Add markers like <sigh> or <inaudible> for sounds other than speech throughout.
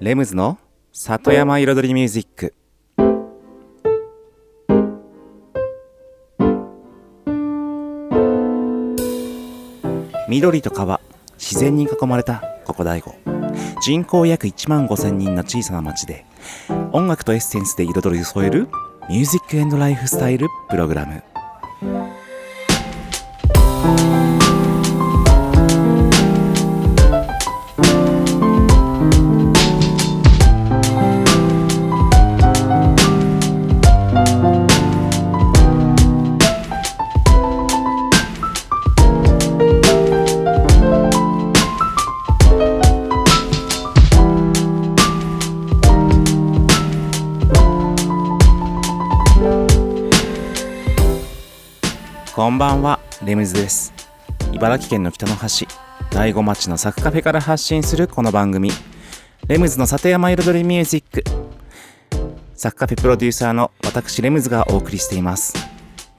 レムズの里山彩りミュージック。緑と川自然に囲まれたここ大悟人口約1万5000人の小さな町で音楽とエッセンスで彩りを添えるミュージックライフスタイルプログラム。ばんは、レムズです。茨城県の北の端、大子町のサクカフェから発信するこの番組、レムズの里山彩りミュージック。サクカフェプロデューサーの私、レムズがお送りしています。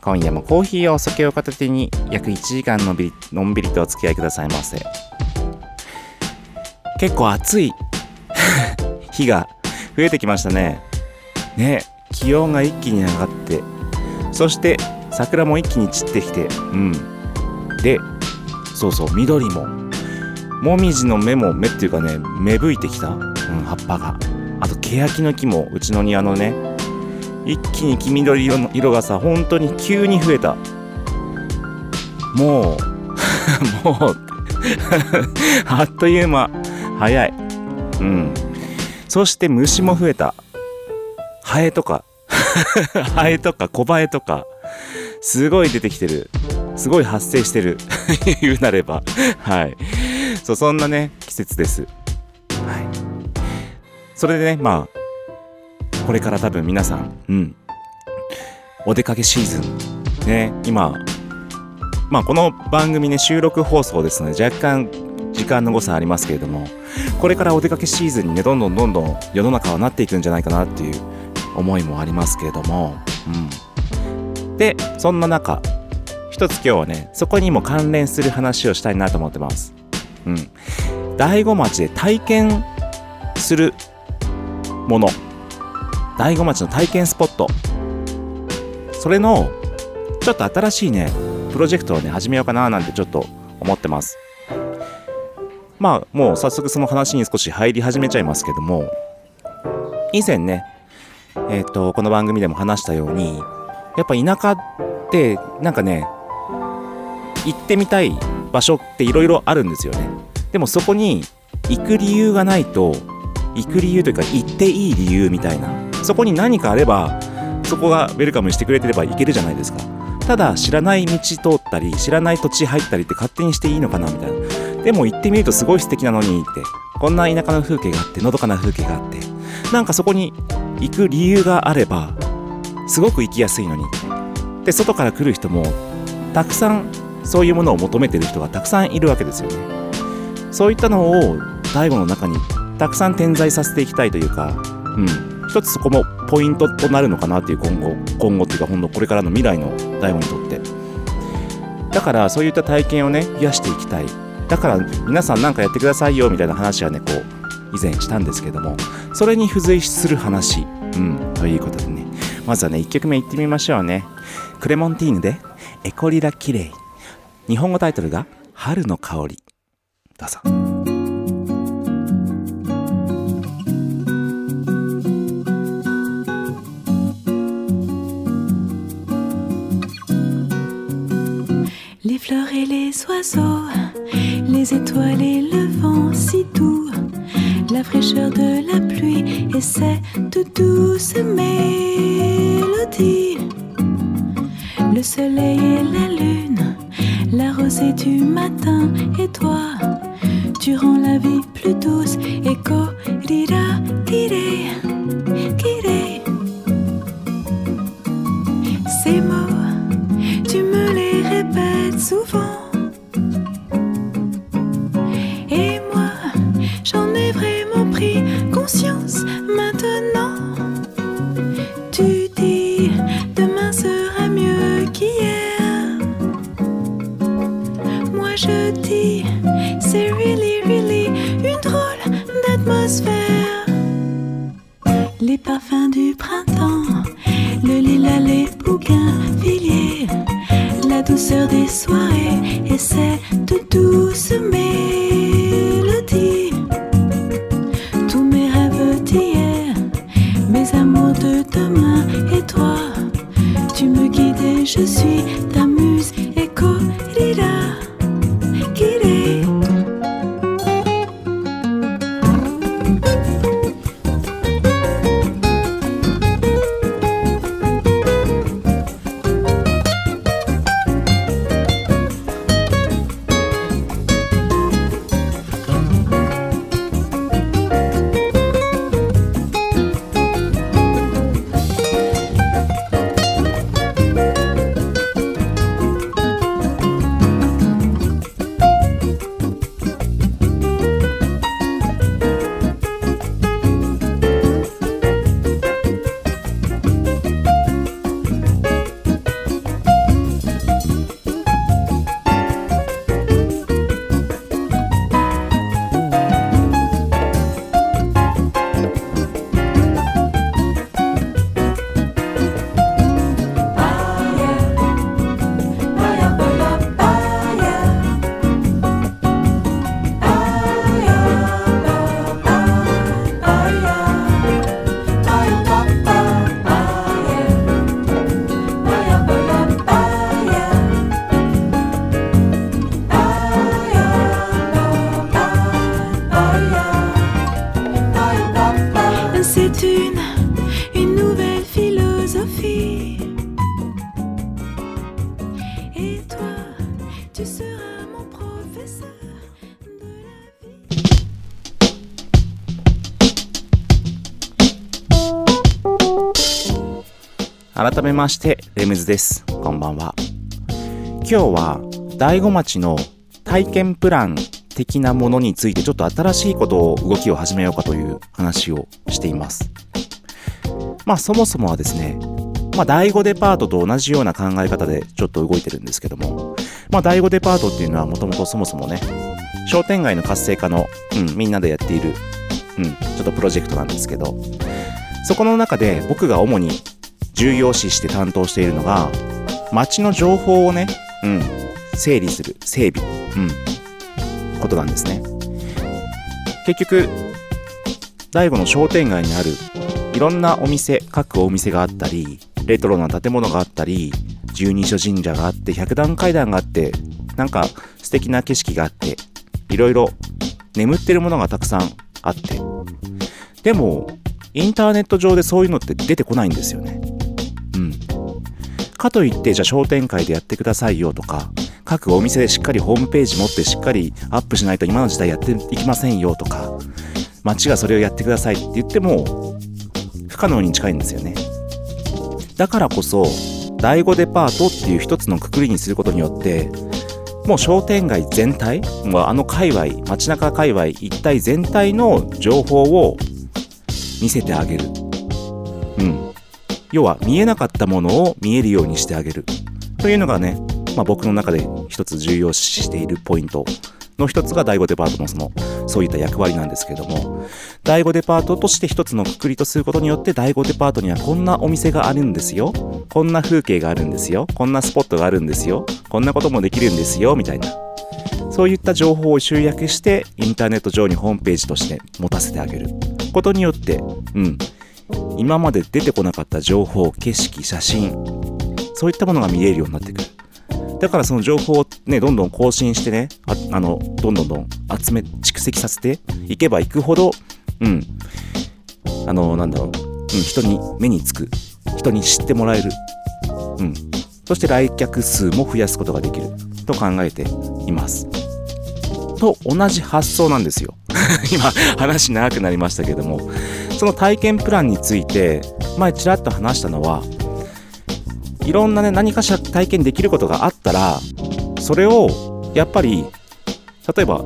今夜もコーヒーやお酒を片手に約1時間のびのんびりとお付き合いくださいませ。結構暑い <laughs> 日が増えてきましたね。ね、気温が一気に上がって、そして桜も一気に散ってきてうん。でそうそう緑も。もみじの芽も芽っていうかね芽吹いてきた、うん、葉っぱが。あと欅の木もうちの庭のね。一気に黄緑色の色がさ本当に急に増えた。もう <laughs> もう <laughs> あっという間。早い。うん。そして虫も増えた。ハエとか。<laughs> ハエとかコバエとか。すごい出てきてる。すごい発生してる。<laughs> 言うなれば。はい。そうそんなね季節です。はい。それでねまあこれから多分皆さんうん。お出かけシーズン。ね今。まあこの番組ね収録放送ですので若干時間の誤差ありますけれどもこれからお出かけシーズンにねどんどんどんどん世の中はなっていくんじゃないかなっていう思いもありますけれども、うん、でそんな中一つ今日はねそこにも関連する話をしたいなと思ってます。うん、大子町で体験するもの大子町の体験スポットそれのちょっと新しいねプロジェクトをね始めようかななんてちょっと思ってます。まあもう早速その話に少し入り始めちゃいますけども以前ねえっ、とこの番組でも話したようにやっぱ田舎ってなんかね行ってみたい場所っていろいろあるんですよね。でもそこに行く理由がないと行く理由というか行っていい理由みたいな。そこに何かあればそこがウェルカムしてくれてれば行けるじゃないですか。ただ知らない道通ったり知らない土地入ったりって勝手にしていいのかなみたいな。でも行ってみるとすごい素敵なのにって。こんな田舎の風景があってのどかな風景があって。なんかそこに行く理由があればすごく行きやすいのに。で外から来る人もたくさんそういうものを求めてる人がたくさんいるわけですよね。そういったのを大悟の中にたくさん点在させていきたいというかうん。一つそこもポイントとなるのかなっていう今後今後っていうか本当これからの未来の大悟にとって。だからそういった体験をね増やしていきたい。だから皆さん何かやってくださいよみたいな話はねこう以前したんですけどもそれに付随する話うんということでね。まずはね1曲目いってみましょうね。クレモンティーヌでエコリラ綺麗。日本語タイトルが春の香り。どうぞ。Les fleurs et les oiseaux, les étoiles et le vent si doux, la fraîcheur de la pluie et cette douce mélodie. Le soleil et la lune, la rosée du matin et toi, tu rends la vie plus douce. Echo, rira, kiré, kiré. Ces mots tu me les répètes souvent. Parfums du printemps, le lilas, les bougainvilliers, la douceur des soirées et cette douce mélodie. 改めましてレムズです。こんばんは。今日は大子町の体験プラン的なものについてちょっと新しいことを動きを始めようかという話をしています。まあそもそもはですねまあ第5デパートと同じような考え方でちょっと動いてるんですけどもまあ第5デパートっていうのはもともとそもそもね商店街の活性化の、うん、みんなでやっている、うん、ちょっとプロジェクトなんですけどそこの中で僕が主に重要視して担当しているのが、街の情報をね、うん、整理する、整備、うん、ことなんですね。結局、大悟の商店街にあるいろんなお店、各お店があったり、レトロな建物があったり、十二所神社があって、百段階段があって、なんか素敵な景色があって、いろいろ眠ってるものがたくさんあって。でも、インターネット上でそういうのって出てこないんですよね。うん。かといって、じゃあ商店会でやってくださいよとか、各お店でしっかりホームページ持ってしっかりアップしないと今の時代やっていきませんよとか、街がそれをやってくださいって言っても、不可能に近いんですよね。だからこそ、第5デパートっていう一つのくくりにすることによって、もう商店街全体、もうあの界隈、街中界隈一体全体の情報を見せてあげる。うん。要は見えなかったものを見えるようにしてあげる。というのがね、まあ僕の中で一つ重要視しているポイントの一つが第5デパートのその、そういった役割なんですけども、第5デパートとして一つのくくりとすることによって、第5デパートにはこんなお店があるんですよ。こんな風景があるんですよ。こんなスポットがあるんですよ。こんなこともできるんですよ。みたいな。そういった情報を集約して、インターネット上にホームページとして持たせてあげることによって、うん、今まで出てこなかった情報、景色、写真、そういったものが見えるようになってくる。だからその情報をね、どんどん更新してね、ああの、どんどんどん集め、蓄積させていけばいくほど、うん、あの、なんだろう、うん、人に目につく、人に知ってもらえる、うん、そして来客数も増やすことができる。と考えています。と同じ発想なんですよ。<laughs> 今話長くなりましたけども、その体験プランについて前ちらっと話したのは、いろんなね、何かしら体験できることがあったら、それをやっぱり、例えば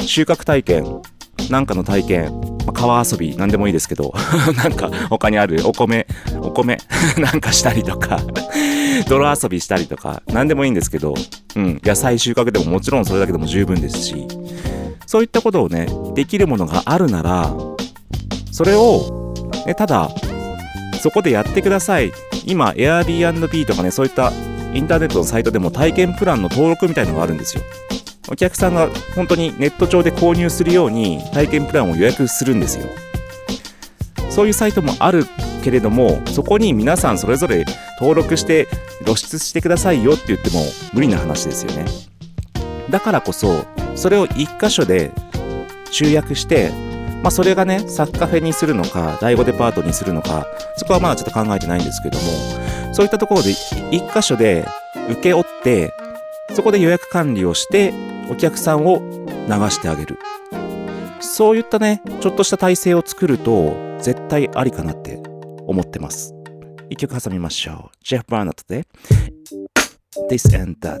収穫体験、なんかの体験、ま川遊び、なんでもいいですけど、<laughs> なんか他にあるお米、お米 <laughs> なんかしたりとか、<laughs> 泥遊びしたりとか、なんでもいいんですけど、うん、野菜収穫でももちろんそれだけでも十分ですし、そういったことをね、できるものがあるなら、それを、ね、ただそこでやってください今 Airbnb とかねそういったインターネットのサイトでも体験プランの登録みたいのがあるんですよ。お客さんが本当にネット上で購入するように体験プランを予約するんですよ。そういうサイトもあるけれどもそこに皆さんそれぞれ登録して露出してくださいよって言っても無理な話ですよね。だからこそそれを一箇所で集約してまあ、それがね、サッカフェにするのか、第5デパートにするのか、そこはまだちょっと考えてないんですけども、そういったところで一箇所で請け負って、そこで予約管理をして、お客さんを流してあげる。そういったね、ちょっとした体制を作ると、絶対ありかなって思ってます。一曲挟みましょう。ジェフ・バーナットで、This and That。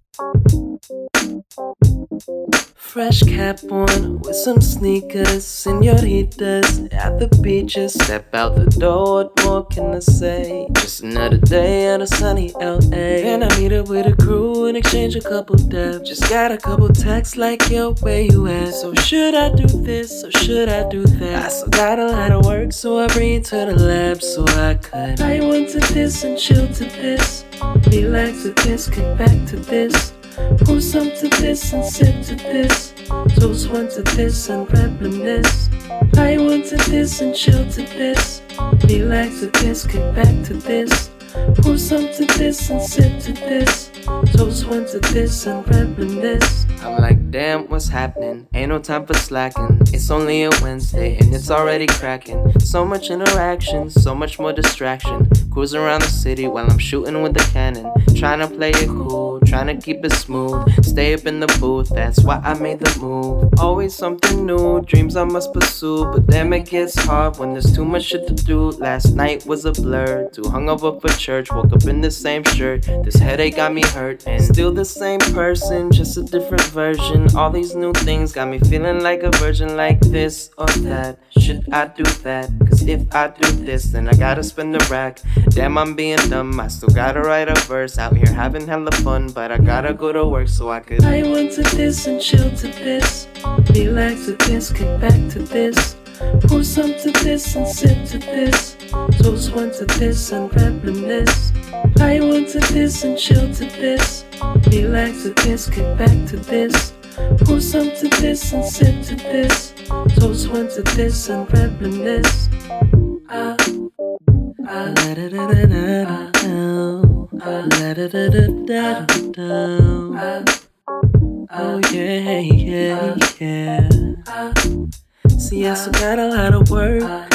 Fresh cap on with some sneakers, senoritas at the beaches. Step out the door, what more can I say? Just another day at a sunny LA. And I meet up with a crew and exchange a couple dabs. Just got a couple texts like, yo, where you at? So should I do this or should I do that? I still got a lot of work, so I bring to the lab so I could. I went to this and chill to this. Relax to this, kick back to this. Pour some to this and sip to this. Toast one to this and reminisce. I want to this and chill to this. Relax to this, kick back to this. Pour some to this and sip to this. Toast one to this and reminisce. I'm like, damn, what's happening? Ain't no time for slacking. It's only a Wednesday and it's already cracking. So much interaction, so much more distraction. Cruising around the city while I'm shooting with the cannon. Trying to play it cool, trying to keep it smooth. Stay up in the booth, that's why I made the move. Always something new, dreams I must pursue. But damn, it gets hard when there's too much shit to do. Last night was a blur, too hungover for church. Woke up in the same shirt, this headache got me hurt. And still the same person, just a different version. All these new things got me feeling like a virgin, like this or that. Should I do that? Cause if I do this, then I gotta spend a rack. Damn, I'm being dumb. I still gotta write a verse out here having hella fun, but I gotta go to work so I could. I went to this and chill to this. Relax to this, kick back to this. Pour some to this and sip to this. Toast one to this and reminisce. I went to this and chill to this. Relax to this, get back to this. Pour some to this and sip to this. Toast one to this and reminisce. Ah, ah, da da da da da. Ah, la da da da da da. Oh yeah, yeah, yeah. See, I still got a lot of work. I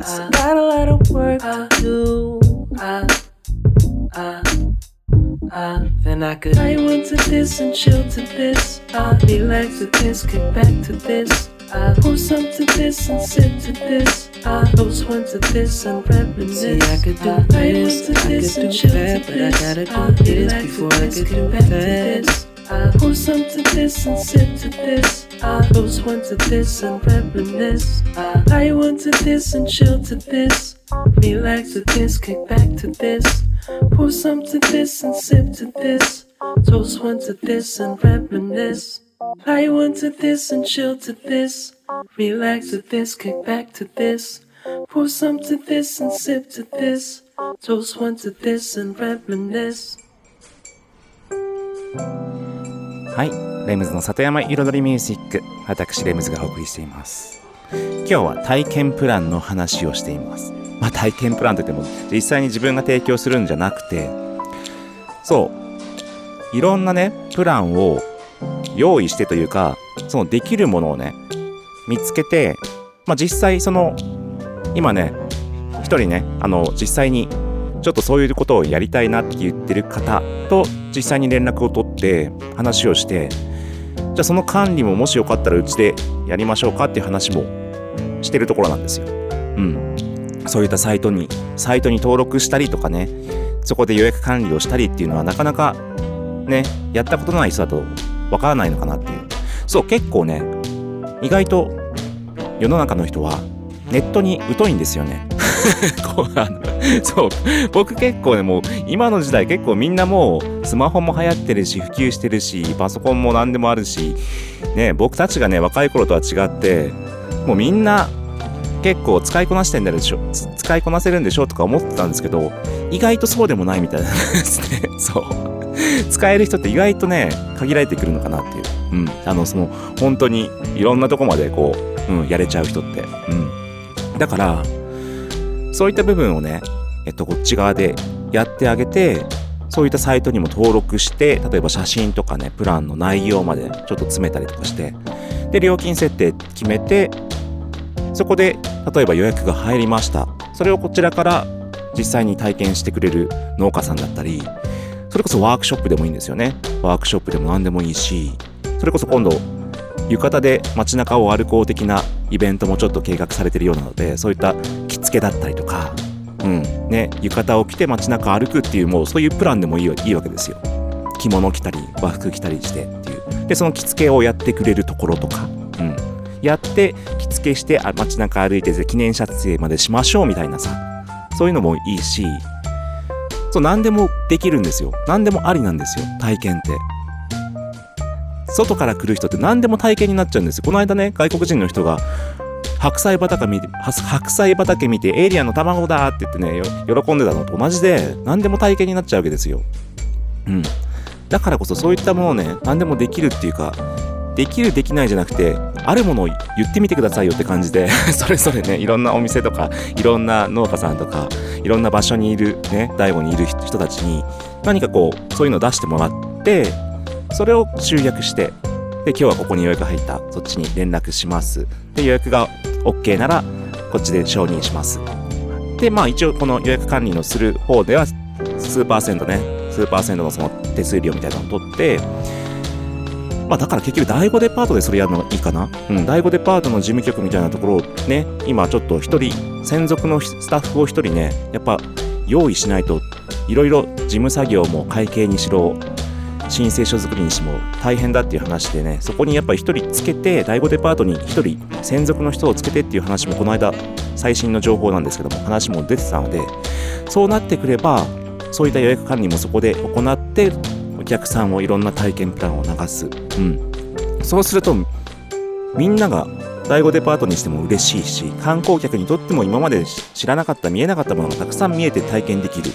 still got a lot of work to do. Then I could. I went to this and chill to this. Relax to this, kick back to this. I pour some to this and sip to this. Toast one to this and reminisce. See, I could do this, I could do that, but I gotta do this before I could do that. Pour some to this and sip to this. I Toast one to this and reminisce. I want to this and chill to this. Relax to this, kick back to this. Pour some to this and sip to this. Toast one to this and reminisce. I want to this and chill to this. Relax to this, kick back to this. Pour some to this and sip to this. Toast one to this and reminisce. はい、レムズの里山彩りミュージック、私レムズがお送りしています。今日は体験プランの話をしています。まあ体験プランといっても実際に自分が提供するんじゃなくて、そう、いろんなね、プランを用意してというか、そのできるものをね、見つけて、まあ実際その、今ね、一人ね、あの、実際にちょっとそういうことをやりたいなって言ってる方と実際に連絡を取って話をしてじゃあその管理ももしよかったらうちでやりましょうかっていう話もしてるところなんですよ。うん。そういったサイトに、サイトに登録したりとかね、そこで予約管理をしたりっていうのはなかなかね、やったことない人だとわからないのかなっていう。そう、結構ね、意外と世の中の人はネットに疎いんですよね。<laughs> こうあのそう。僕結構ねもう今の時代結構みんなもうスマホも流行ってるし普及してるしパソコンも何でもあるしね僕たちがね若い頃とは違ってもうみんな結構使いこなしてんだでしょ使いこなせるんでしょとか思ってたんですけど意外とそうでもないみたいなんですね <laughs> そう。使える人って意外とね限られてくるのかなっていう。うん。あのその本当にいろんなとこまでこう、うん、やれちゃう人って。うん。だからそういった部分をね、えっと、こっち側でやってあげて、そういったサイトにも登録して、例えば写真とかね、プランの内容までちょっと詰めたりとかして、で、料金設定決めて、そこで、例えば予約が入りました。それをこちらから実際に体験してくれる農家さんだったり、それこそワークショップでもいいんですよね。ワークショップでも何でもいいし、それこそ今度、浴衣で街中を歩こう的なイベントもちょっと計画されてるようなのでそういった着付けだったりとか、うんね、浴衣を着て街中歩くっていうもうそういうプランでもいいいいわけですよ。着物着たり和服着たりしてっていう。でその着付けをやってくれるところとか、うん、やって着付けしてあ街中歩いて記念撮影までしましょうみたいなさそういうのもいいしそう何でもできるんですよ。何でもありなんですよ体験って。外から来る人って何でも体験になっちゃうんですよ。この間ね、外国人の人が、白菜畑見て、白菜畑見て、エイリアンの卵だって言ってね、喜んでたのと同じで、何でも体験になっちゃうわけですよ。うん。だからこそそういったものをね、何でもできるっていうか、できるできないじゃなくて、あるものを言ってみてくださいよって感じで <laughs> それぞれね、いろんなお店とか、いろんな農家さんとか、いろんな場所にいるね、大悟にいる人たちに、何かこう、そういうのを出してもらって、それを集約して、で、今日はここに予約入った。そっちに連絡します。で、予約が OK なら、こっちで承認します。で、まあ一応この予約管理のする方では、数パーセントね、数パーセントのその手数料みたいなのを取って、まあだから結局第5デパートでそれやるのいいかな。うん、第5デパートの事務局みたいなところをね、今ちょっと一人、専属のスタッフを一人ね、やっぱ用意しないと、いろいろ事務作業も会計にしろ、申請書作りにしても大変だっていう話でねそこにやっぱり1人つけて第5デパートに1人専属の人をつけてっていう話もこの間最新の情報なんですけども話も出てたのでそうなってくればそういった予約管理もそこで行ってお客さんをいろんな体験プランを流す、うん、そうするとみんなが第5デパートにしても嬉しいし観光客にとっても今まで知らなかった見えなかったものがたくさん見えて体験できる、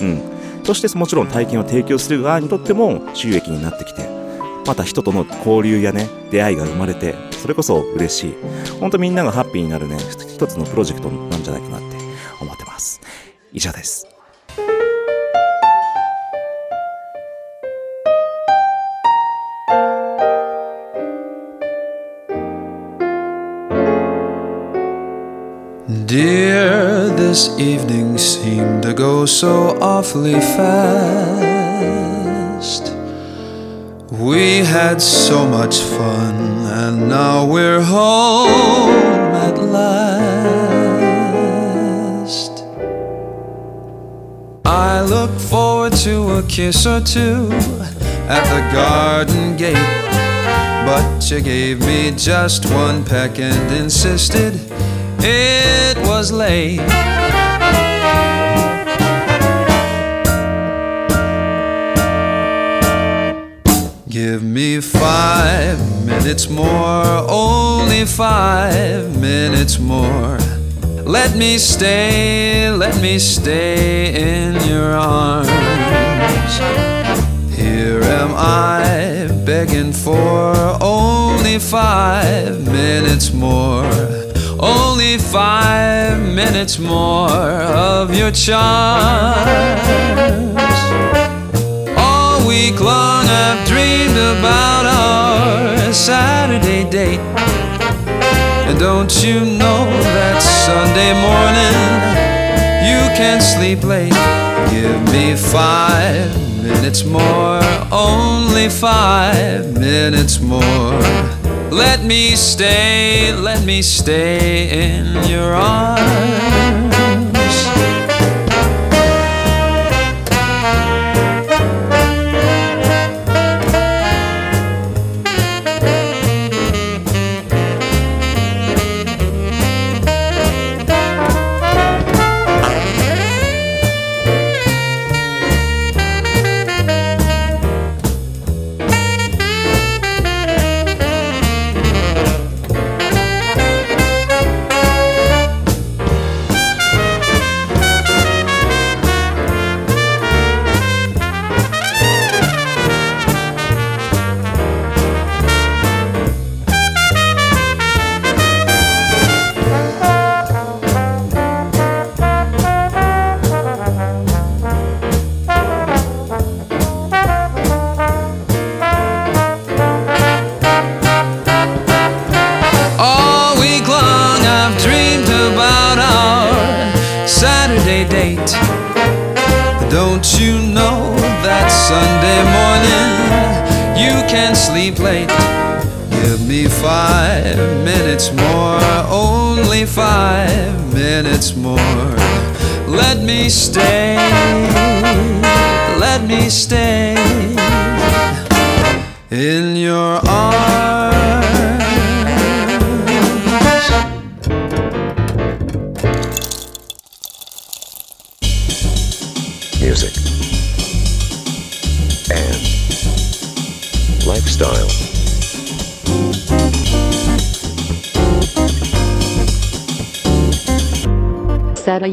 うん、そしてもちろん体験を提供する側にとっても収益になってきて、また人との交流やね、出会いが生まれて、それこそ嬉しい。ほんとみんながハッピーになるね、一つのプロジェクトなんじゃないかなって思ってます。以上です。Dear, this evening seemed to go so awfully fast. We had so much fun, and now we're home at last. I look forward to a kiss or two at the garden gate. But you gave me just one peck and insisted it was late. Give me five minutes more, only five minutes more. Let me stay, let me stay in your arms. Here am I begging for only five minutes more only five minutes more of your charms. All week long I've dreamed about our Saturday date. And don't you know that Sunday morning you can sleep late? Give me five minutes more, only five minutes more. Let me stay, let me stay in your arms.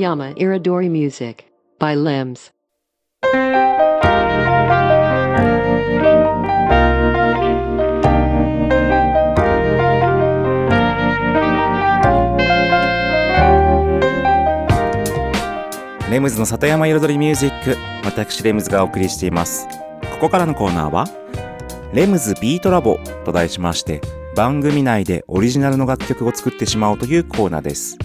Satayama Iridori Music by Limbs. レムズの里山彩りミュージック私レムズがお送りしていますここからのコーナーはレムズビートラボと題しまして番組内でオリジナルの楽曲を作ってしまおうというコーナーです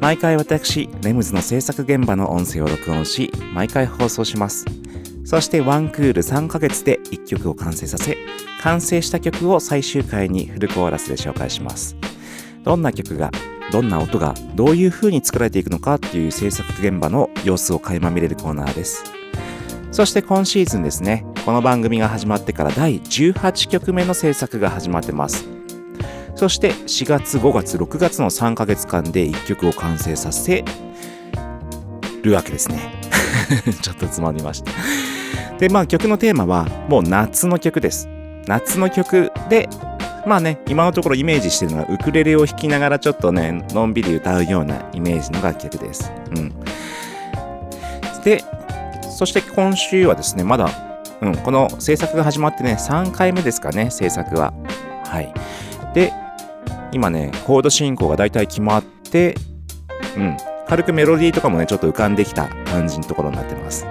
毎回私レムズの制作現場の音声を録音し毎回放送します。そしてワンクール3ヶ月で1曲を完成させ完成した曲を最終回にフルコーラスで紹介します。どんな曲がどんな音がどういう風に作られていくのかっていう制作現場の様子を垣間見れるコーナーです。そして今シーズンですね。この番組が始まってから第18曲目の制作が始まってます。そして4月5月6月の3ヶ月間で1曲を完成させるわけですね <laughs> ちょっとつまみましたでまあ曲のテーマはもう夏の曲です夏の曲でまあね、今のところイメージしてるのはウクレレを弾きながらちょっとね、のんびり歌うようなイメージの楽曲です。うん。で、そして今週はですね、まだ、うん、この制作が始まってね、3回目ですかね、制作は。はい。で、今ね、コード進行が大体決まって、うん、軽くメロディーとかもね、ちょっと浮かんできた感じのところになってます。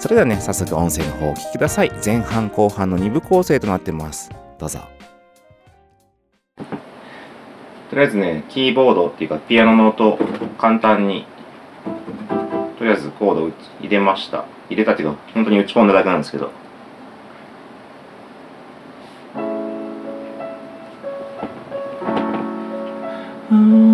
それではね、早速音声の方をお聞きください。前半後半の2部構成となってます。どうぞ。とりあえずね、キーボードっていうか、ピアノの音簡単に、とりあえずコード入れました。入れたっていうか、本当に打ち込んだだけなんですけど。Yeah.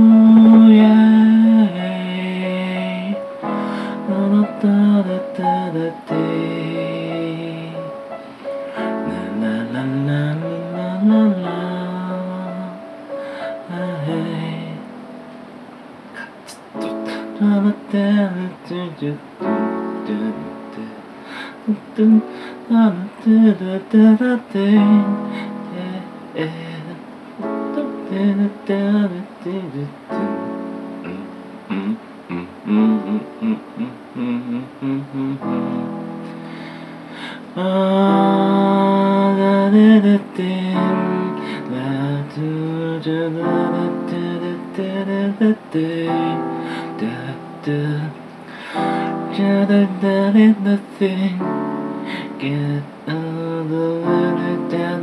Get all the way down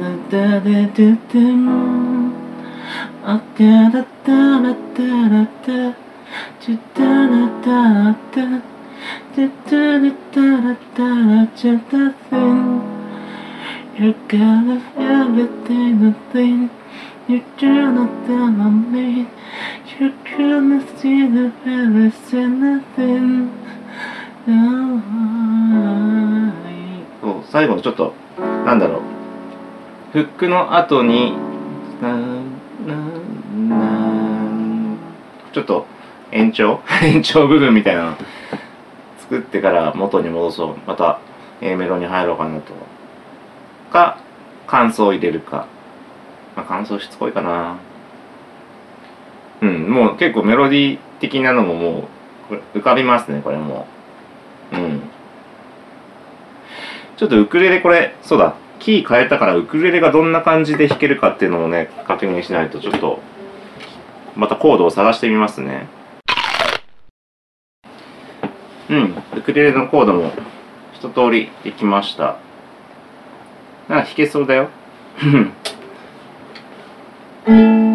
the You got everything, the thing you do not tell on me. You couldn't see the very anything. そう最後のちょっとなんだろうフックの後にちょっと延長延長部分みたいなの作ってから元に戻そうまた A メロに入ろうかなとか感想を入れるか、まあ、感想しつこいかな。うんもう結構メロディー的なのももうこれ浮かびますねこれも。うん。ちょっとウクレレこれ、そうだ、キー変えたからウクレレがどんな感じで弾けるかっていうのをね、確認しないとちょっと、またコードを探してみますね。うん、ウクレレのコードも一通りできました。なんか弾けそうだよ。<laughs>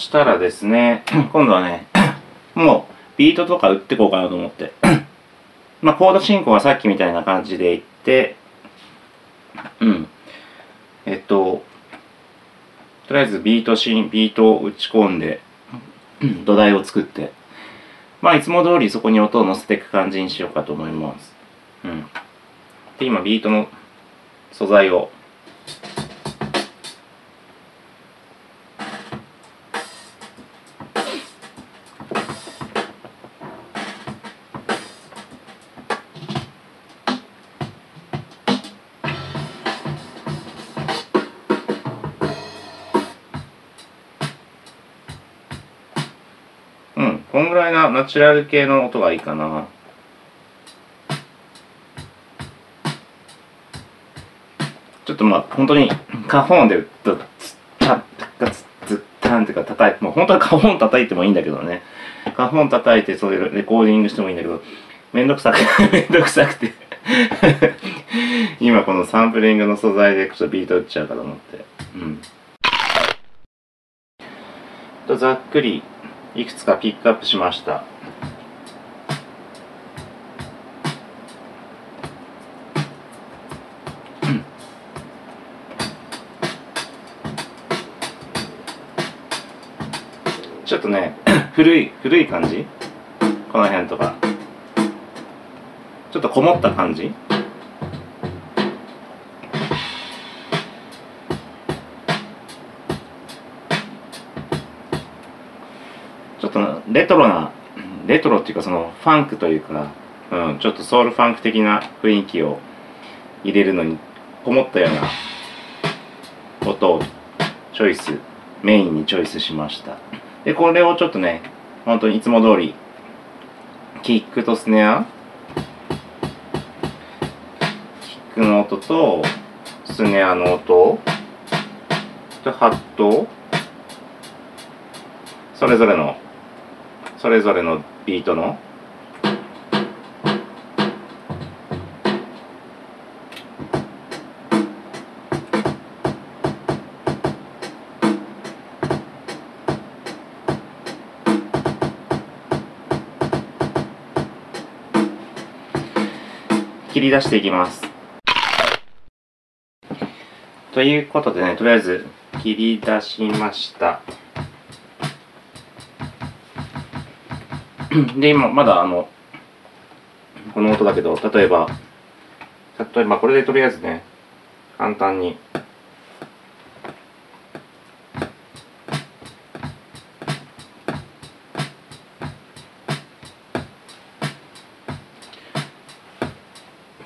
したらですね、<coughs> 今度はね、<coughs> もうビートとか打ってこうかなと思って。<coughs> まあ、コード進行はさっきみたいな感じでいって、うん。えっと、とりあえずビートしん、ビートを打ち込んで、うん土台を作って、まあ、いつも通りそこに音を乗せていく感じにしようかと思います。うん。で、今、ビートの素材を、チュラル系の音がいいかな。ちょっとまあ、本当に、カホンで、ドッツッタッガツッツッタンってか叩いて、もう本当はカホン叩いてもいいんだけどね。カホン叩いて、そういうレコーディングしてもいいんだけど、めんどくさく、<laughs> めんどくさくて。今このサンプリングの素材でちょっとビート打っちゃうかと思って。うん。とざっくりいくつかピックアップしました。っとね、<coughs> 古い、古い感じ？この辺とか。ちょっとこもった感じ？ちょっとレトロな、レトロっていうかそのファンクというか、うん、ちょっとソウルファンク的な雰囲気を入れるのにこもったような音をチョイス、メインにチョイスしました。で、これをちょっとね、本当にいつも通り、キックとスネア、キックの音と、スネアの音、とハット、それぞれの、それぞれのビートの、切り出していきます。ということでね、とりあえず切り出しました。で、今、まだあの、この音だけど、例えば、例えばこれでとりあえずね、簡単に、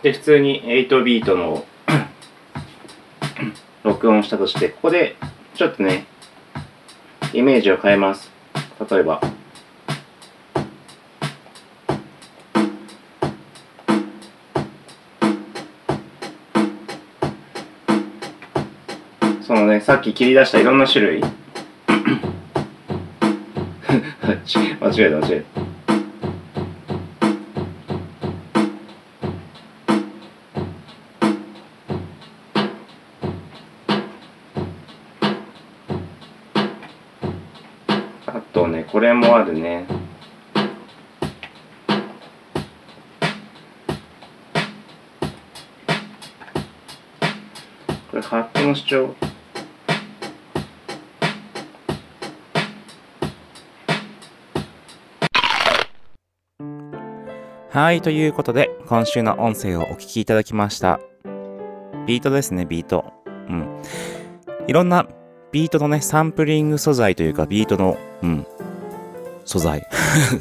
で、普通に8ビートの <coughs> 録音したとして、ここでちょっとね、イメージを変えます。例えば。そのね、さっき切り出したいろんな種類。間違えた間違えた。れもあるね。これ、ハットの主張。はい、ということで、今週の音声をお聞きいただきました。ビートですね、ビート。うん。いろんなビートのね、サンプリング素材というか、ビートの、うん、素材。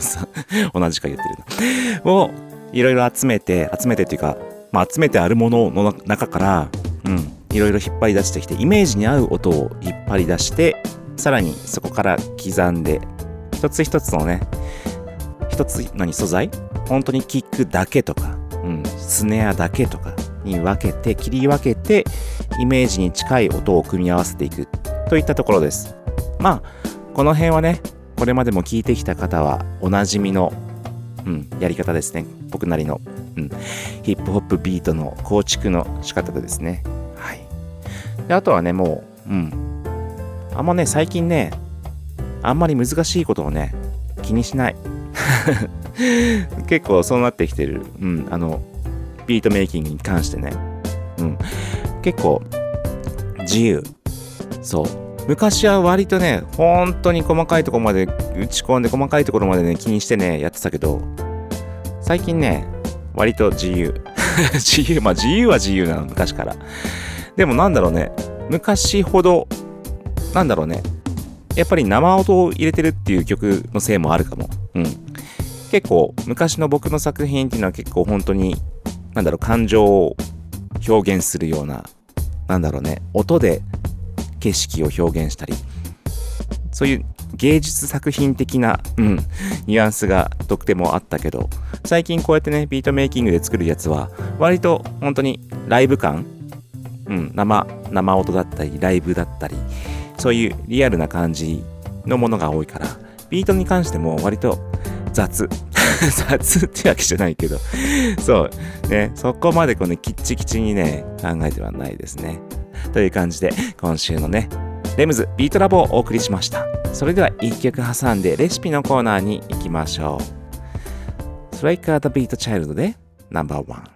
<laughs> 同じか言ってるな。を、いろいろ集めて、集めてっていうか、まあ、集めてあるものの中から、いろいろ引っ張り出してきて、イメージに合う音を引っ張り出して、さらにそこから刻んで、一つ一つのね、一つ何素材本当にキックだけとか、うん、スネアだけとかに分けて、切り分けて、イメージに近い音を組み合わせていくといったところです。まあ、この辺はね、これまでも聞いてきた方はおなじみの、うん、やり方ですね。僕なりの、うん、ヒップホップビートの構築の仕方でですね。はい。で、あとはね、もう、うん。あんまね、最近ね、あんまり難しいことをね気にしない <laughs> 結構そうなってきてるうんあのビートメイキングに関してねうん結構自由そう昔は割とね本当に細かいところまで打ち込んで細かいところまでね気にしてねやってたけど最近ね割と自由。<laughs> 自由まあ自由は自由なの昔から。でもなんだろうね昔ほどなんだろうねやっぱり生音を入れてるっていう曲のせいもあるかも。うん。結構昔の僕の作品っていうのは結構本当になんだろう感情を表現するようななんだろうね音で景色を表現したりそういう芸術作品的な、うん、ニュアンスがとってもあったけど最近こうやってねビートメイキングで作るやつは割と本当にライブ感、うん、生生音だったりライブだったりそういうリアルな感じのものが多いからビートに関しても割と雑。<laughs> 雑ってわけじゃないけど。そうねそこまでこうねキッチキチにね考えてはないですね。という感じで今週のねレムズビートラボをお送りしました。それでは一曲挟んでレシピのコーナーに行きましょう。ストライカー・ザ・ビート・チャイルドでナンバーワン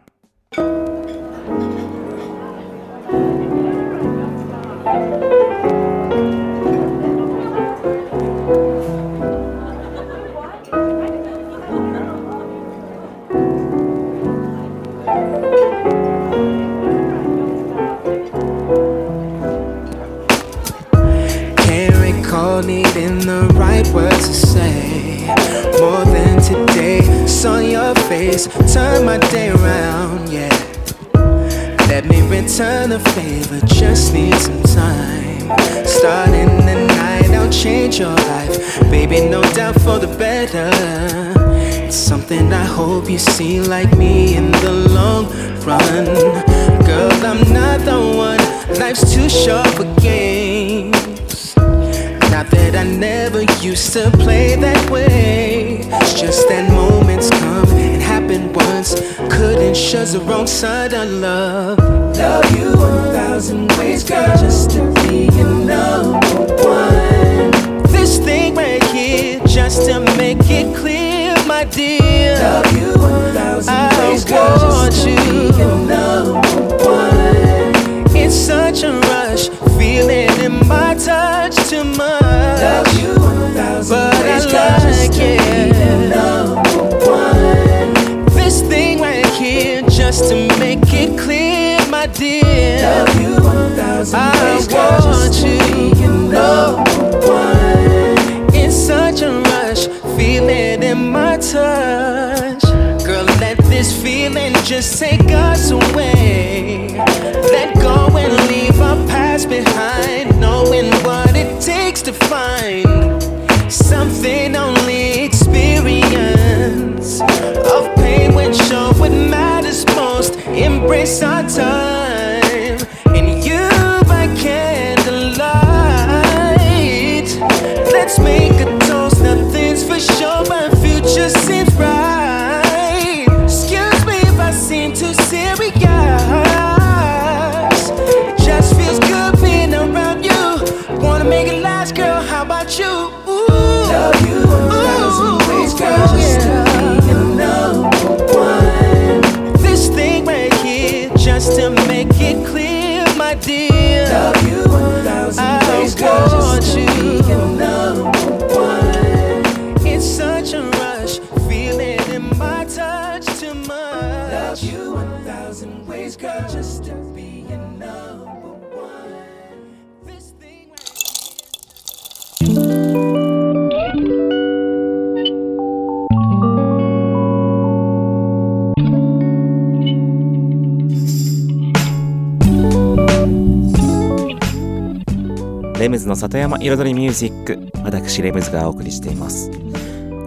里山彩りミュージック私レムズがお送りしています。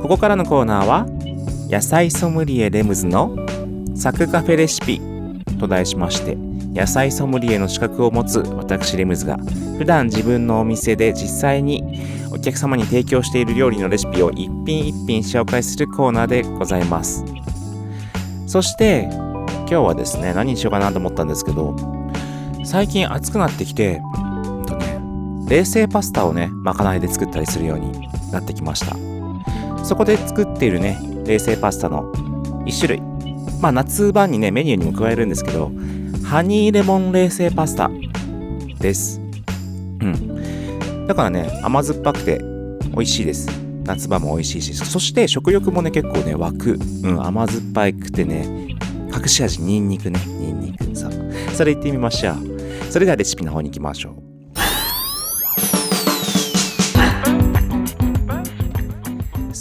ここからのコーナーは野菜ソムリエレムズのサクカフェレシピと題しまして野菜ソムリエの資格を持つ私レムズが普段自分のお店で実際にお客様に提供している料理のレシピを一品一品紹介するコーナーでございます。そして今日はですね何にしようかなと思ったんですけど最近暑くなってきて冷製パスタをねまかないで作ったりするようになってきました。そこで作っているね冷製パスタの1種類。まあ夏場にねメニューにも加えるんですけどハニーレモン冷製パスタです。うん。だからね甘酸っぱくて美味しいです。夏場も美味しいしそして食欲もね結構ね湧く、うん、甘酸っぱくてね隠し味ニンニクねニンニクそうそれ言ってみましょう。それではレシピの方に行きましょう。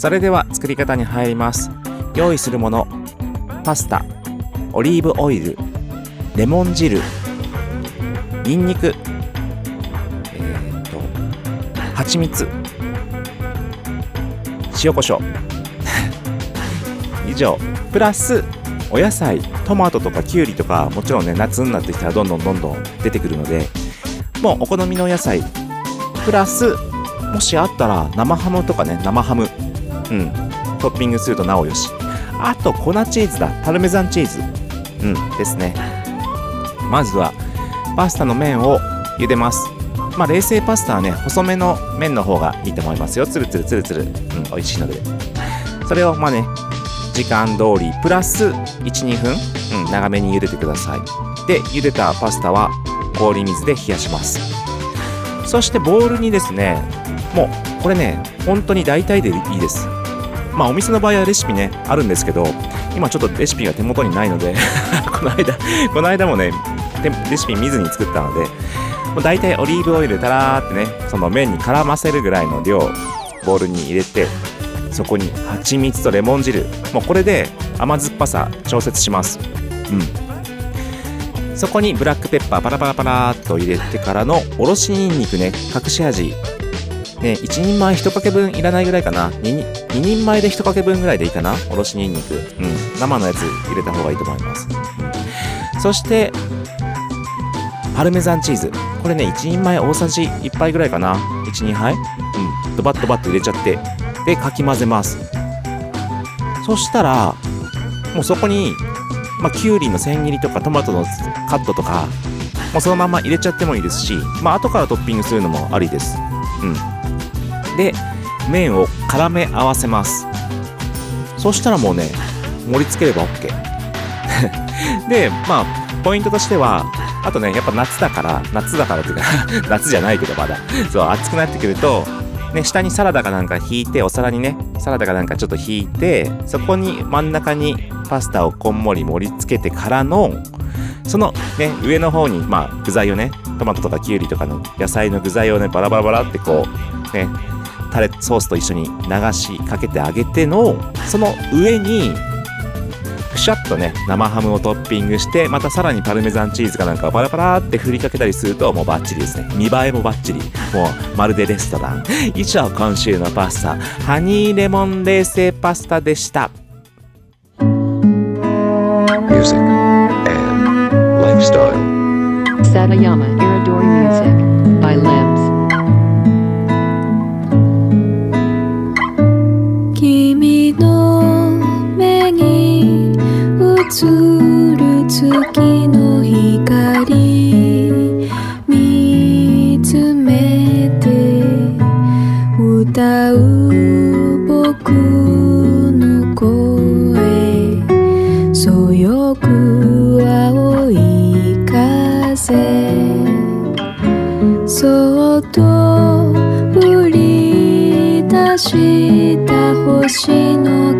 それでは作り方に入ります。用意するものパスタオリーブオイルレモン汁ニンニクえっ、と蜂蜜塩コショウ。<laughs> 以上。プラスお野菜トマトとかキュウリとかもちろんね夏になってきたらどんどんどんどん出てくるのでもうお好みのお野菜。プラスもしあったら生ハムとかね生ハム。うん。トッピングするとなおよし。あと粉チーズだ。パルメザンチーズ。うんですね。まずはパスタの麺を茹でます。まあ冷製パスタはね細めの麺の方がいいと思いますよ。つるつるつるつるうん美味しいので。それをまあね時間通りプラス12分、うん、長めに茹でてください。で茹でたパスタは氷水で冷やします。そしてボウルにですねもうこれね本当に大体でいいです。まあお店の場合はレシピねあるんですけど今ちょっとレシピが手元にないので <laughs> この間この間もねレシピ見ずに作ったのでもう大体オリーブオイルたらーってねその麺に絡ませるぐらいの量ボウルに入れてそこに蜂蜜とレモン汁もうこれで甘酸っぱさ調節します。うん。そこにブラックペッパーパラパラパラーっと入れてからのおろしにんにくね隠し味ね1人前1かけ分いらないぐらいかな。2, 2人前で1かけ分ぐらいでいいかな。おろしにんにく。うん。生のやつ入れた方がいいと思います。そしてパルメザンチーズ。これね1人前大さじ1杯ぐらいかな。12杯。うん。ドバッドバッと入れちゃって。でかき混ぜます。そしたらもうそこに、まあ、きゅうりの千切りとかトマトのカットとかもうそのまま入れちゃってもいいですしまあ後からトッピングするのもありです。うん。で麺を絡め合わせます。そしたらもうね盛り付ければ OK <laughs> でまあポイントとしてはあとねやっぱ夏だから夏だからっていうか <laughs> 夏じゃないけどまだ。そう暑くなってくるとね、下にサラダかなんか引いてお皿にねサラダかなんかちょっと引いてそこに真ん中にパスタをこんもり盛り付けてからのそのね上の方にまあ具材をねトマトとかきゅうりとかの野菜の具材をねバラバラバラってこうねタレソースと一緒に流しかけてあげてのその上にくしゃっとね生ハムをトッピングしてまたさらにパルメザンチーズかなんかをパラパラって振りかけたりするともうバッチリですね。見栄えもバッチリ。もうまるでレストラン。以上今週のパスタ。ハニーレモン冷製パスタでした。Music, and lifestyle. Satayama Iridori Music by Limbs. 映る月の光見つめて歌う僕の声そよく青い風そっと降り出した星の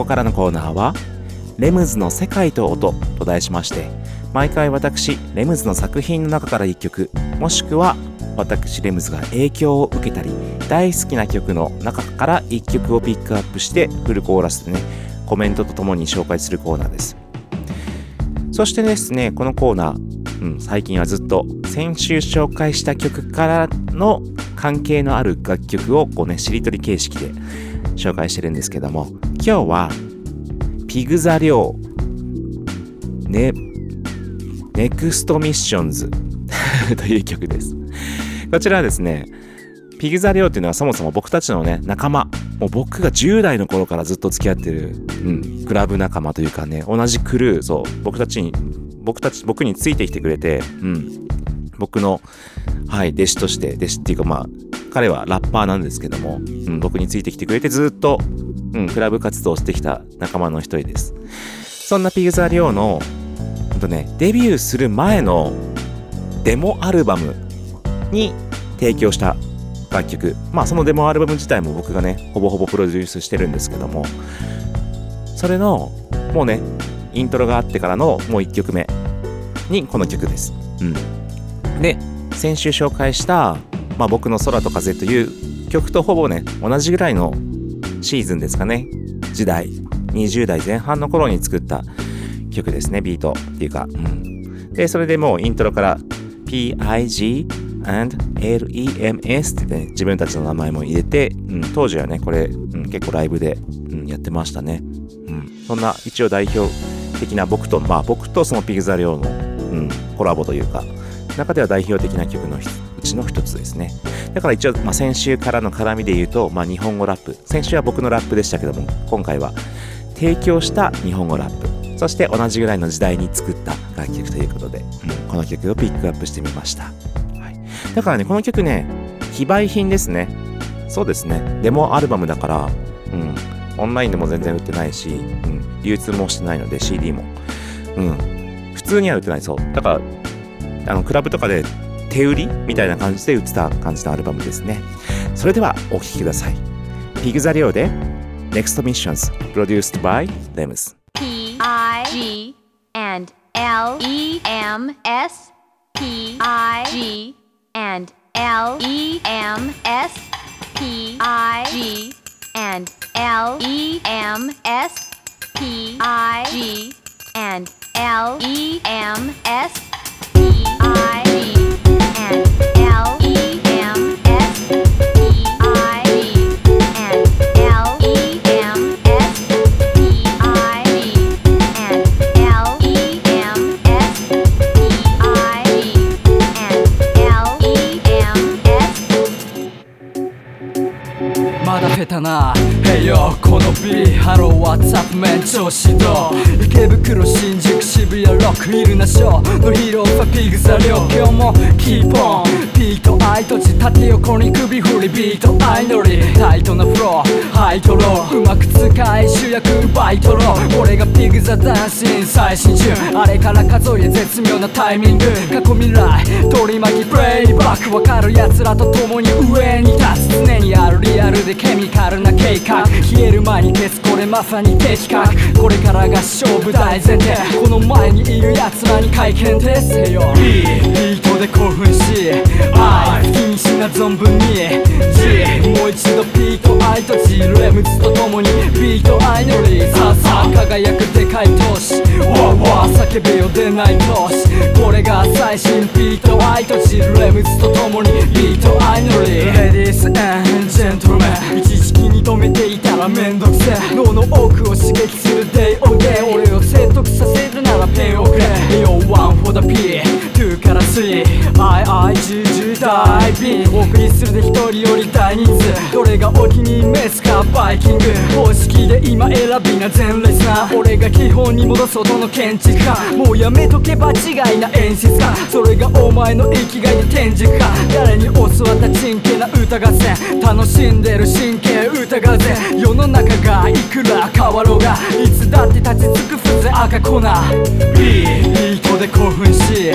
ここからのコーナーは「レムズの世界と音」と題しまして毎回私レムズの作品の中から1曲もしくは私レムズが影響を受けたり大好きな曲の中から1曲をピックアップしてフルコーラスでねコメントとともに紹介するコーナーです。そしてですねこのコーナー、うん、最近はずっと先週紹介した曲からの関係のある楽曲をこうねしりとり形式で紹介してるんですけども今日はピグザリョウネ Next Missions <laughs> という曲です。こちらはですねピグザリョウっていうのはそもそも僕たちのね仲間もう僕が10代の頃からずっと付き合ってる、うん、クラブ仲間というかね同じクルーそう僕たちに僕たち僕についてきてくれて、うん、僕のはい弟子として弟子っていうかまあ彼はラッパーなんですけども、うん、僕についてきてくれてずっと、うん、クラブ活動をしてきた仲間の一人です。そんなピグザリョウのほんとねデビューする前のデモアルバムに提供した楽曲。まあそのデモアルバム自体も僕がねほぼほぼプロデュースしてるんですけどもそれのもうねイントロがあってからのもう1曲目にこの曲です。うん。で先週紹介した、まあ、僕の空と風という曲とほぼね同じぐらいのシーズンですかね。時代20代前半の頃に作った曲ですねビートっていうか、うん、でそれでもうイントロから PIG and LEMS ってね自分たちの名前も入れて、うん、当時はねこれ、うん、結構ライブで、うん、やってましたね、うん、そんな一応代表的な僕とまあ僕とそのピグザリオの、うん、コラボというか中では代表的な曲のうちの一つですね。だから一応、まあ、先週からの絡みで言うと、まあ、日本語ラップ。先週は僕のラップでしたけども今回は提供した日本語ラップ。そして同じぐらいの時代に作った楽曲ということで、うん、この曲をピックアップしてみました、はい、だからねこの曲ね非売品ですね。そうですね。デモアルバムだから、うん、オンラインでも全然売ってないし、うん、流通もしてないので CD も、うん、普通には売ってない。そう。だからあのクラブとかで手売りみたいな感じで売ってた感じのアルバムですねそれではお聴きくださいピグザリオで NEXT Missions Produced by Lems P I G and L E M S P I G and L E M S P I G and L E M S P I G and L-E-M-S まだ下手な。Hey yo この B ハロー WhatsApp 面調子どう？クいるなショーのヒーローはピグザリョ今日もキーポンビート縦横に首振りビート愛乗りタイトなフローハイトローうまく使い主役バイトロー俺がピグザダンシン最新中あれから数え絶妙なタイミング。過去未来取り巻きプレイバックわかる奴らと共に上に立つ常にあるリアルでケミカルな計画消える前に消すこれまさに的確これからが勝負大前提。この前にいる奴らに会見でせよ。ビートで興奮し愛不謹慎な存分に G もう一度ピート愛と G レムズと共にビート愛のりさあさあ輝くでかい都市わーわー叫べよ出ない都市これが最新ビート愛と G レムズと共にビート愛のり Ladies and gentlemen 一時期に止めていたらめんどくせえ。脳の奥を刺激する Day or Day 俺を説得させるならペンをくれ。P から 3IIGG ダイビンお送りするで一人より大人数どれがお気に入りメスか。バイキング方式で今選びな全レスな俺が基本に戻そうとの建築家もうやめとけば違いな演出家それがお前の生きがいで天竺か。誰に教わった真剣な歌合戦楽しんでる神経歌合戦世の中がいくら変わろうがいつだって立ち尽くすぜ赤粉 B ビー。トで興奮し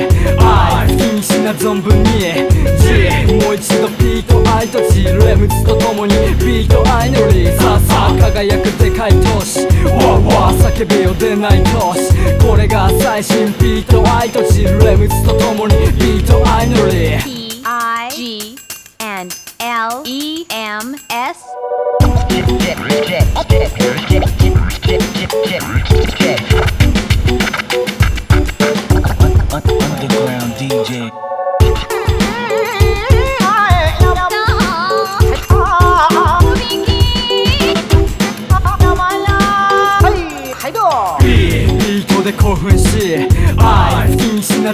I 不謹慎な存分に。G もう一度 P と I と G レムズと共に B と I のリーさあさ輝くでかい都市わわ叫べよ出ない都市これが最新 P と I と G レムズと共に B と I のリー。P I G and L E M S.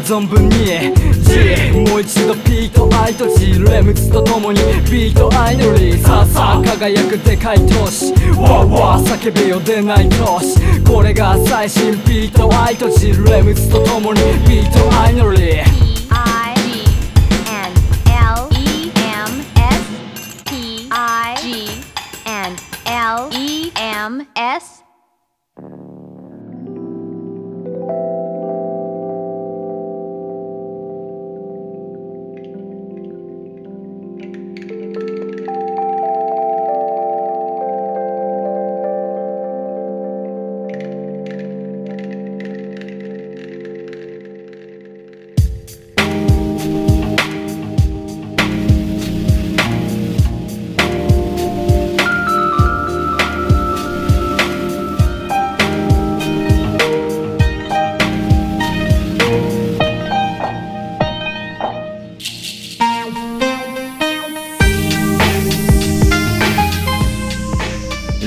存分に G もう一度 P と I と G レムズと共に B と I のリーさあさあ輝くでかい都市わーわ叫べよ出ない都市これが最新 P と I と G レムズと共に B と I のリー L E M S.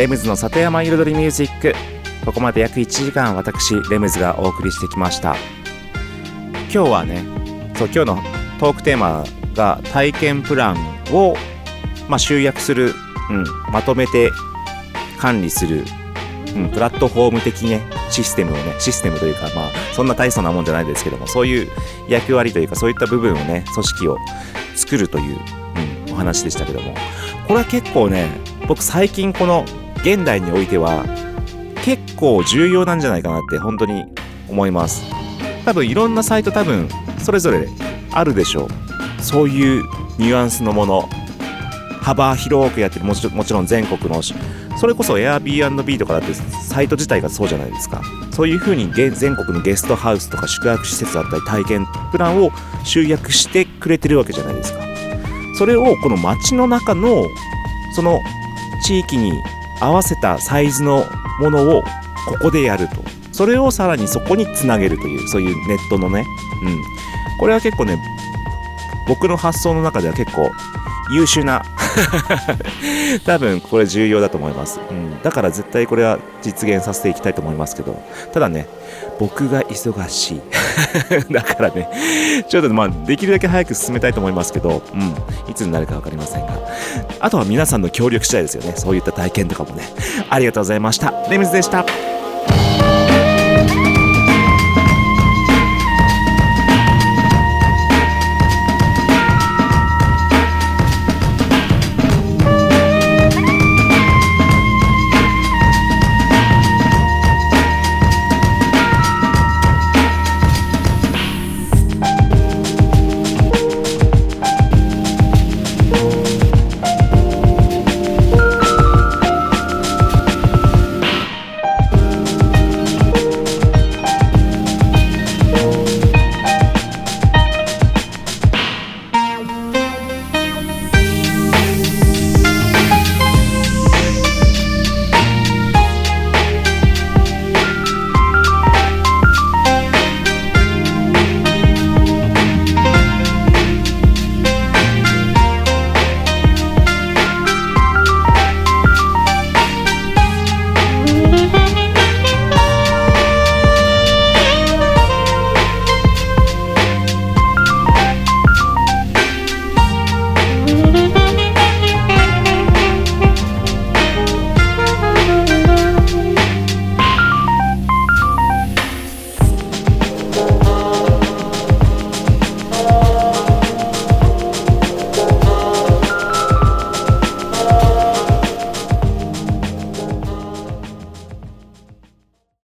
レムズの里山彩りミュージック。ここまで約1時間私レムズがお送りしてきました。今日はねそう今日のトークテーマが体験プランを、まあ、集約する、うん、まとめて管理する、うん、プラットフォーム的ねシステムをねシステムというかまあそんな大層なもんじゃないですけどもそういう役割というかそういった部分をね組織を作るという、うん、お話でしたけども。これは結構ね僕最近この現代においては結構重要なんじゃないかなって本当に思います。多分いろんなサイト多分それぞれあるでしょう。そういうニュアンスのもの。幅広くやってる。もちろんもちろん全国の。それこそ Airbnb とかだってサイト自体がそうじゃないですか。そういうふうに全国のゲストハウスとか宿泊施設だったり体験プランを集約してくれてるわけじゃないですか。それをこの街の中のその地域に合わせたサイズのものをここでやると。それをさらにそこにつなげるというそういうネットのね。うん。これは結構ね僕の発想の中では結構優秀な <laughs> 多分これ重要だと思います、うん、だから絶対これは実現させていきたいと思いますけど。ただね僕が忙しい。<laughs> だからね。ちょっとまあできるだけ早く進めたいと思いますけど、うん、いつになるか分かりませんが。あとは皆さんの協力次第ですよね。そういった体験とかもね。ありがとうございました。レミズでした。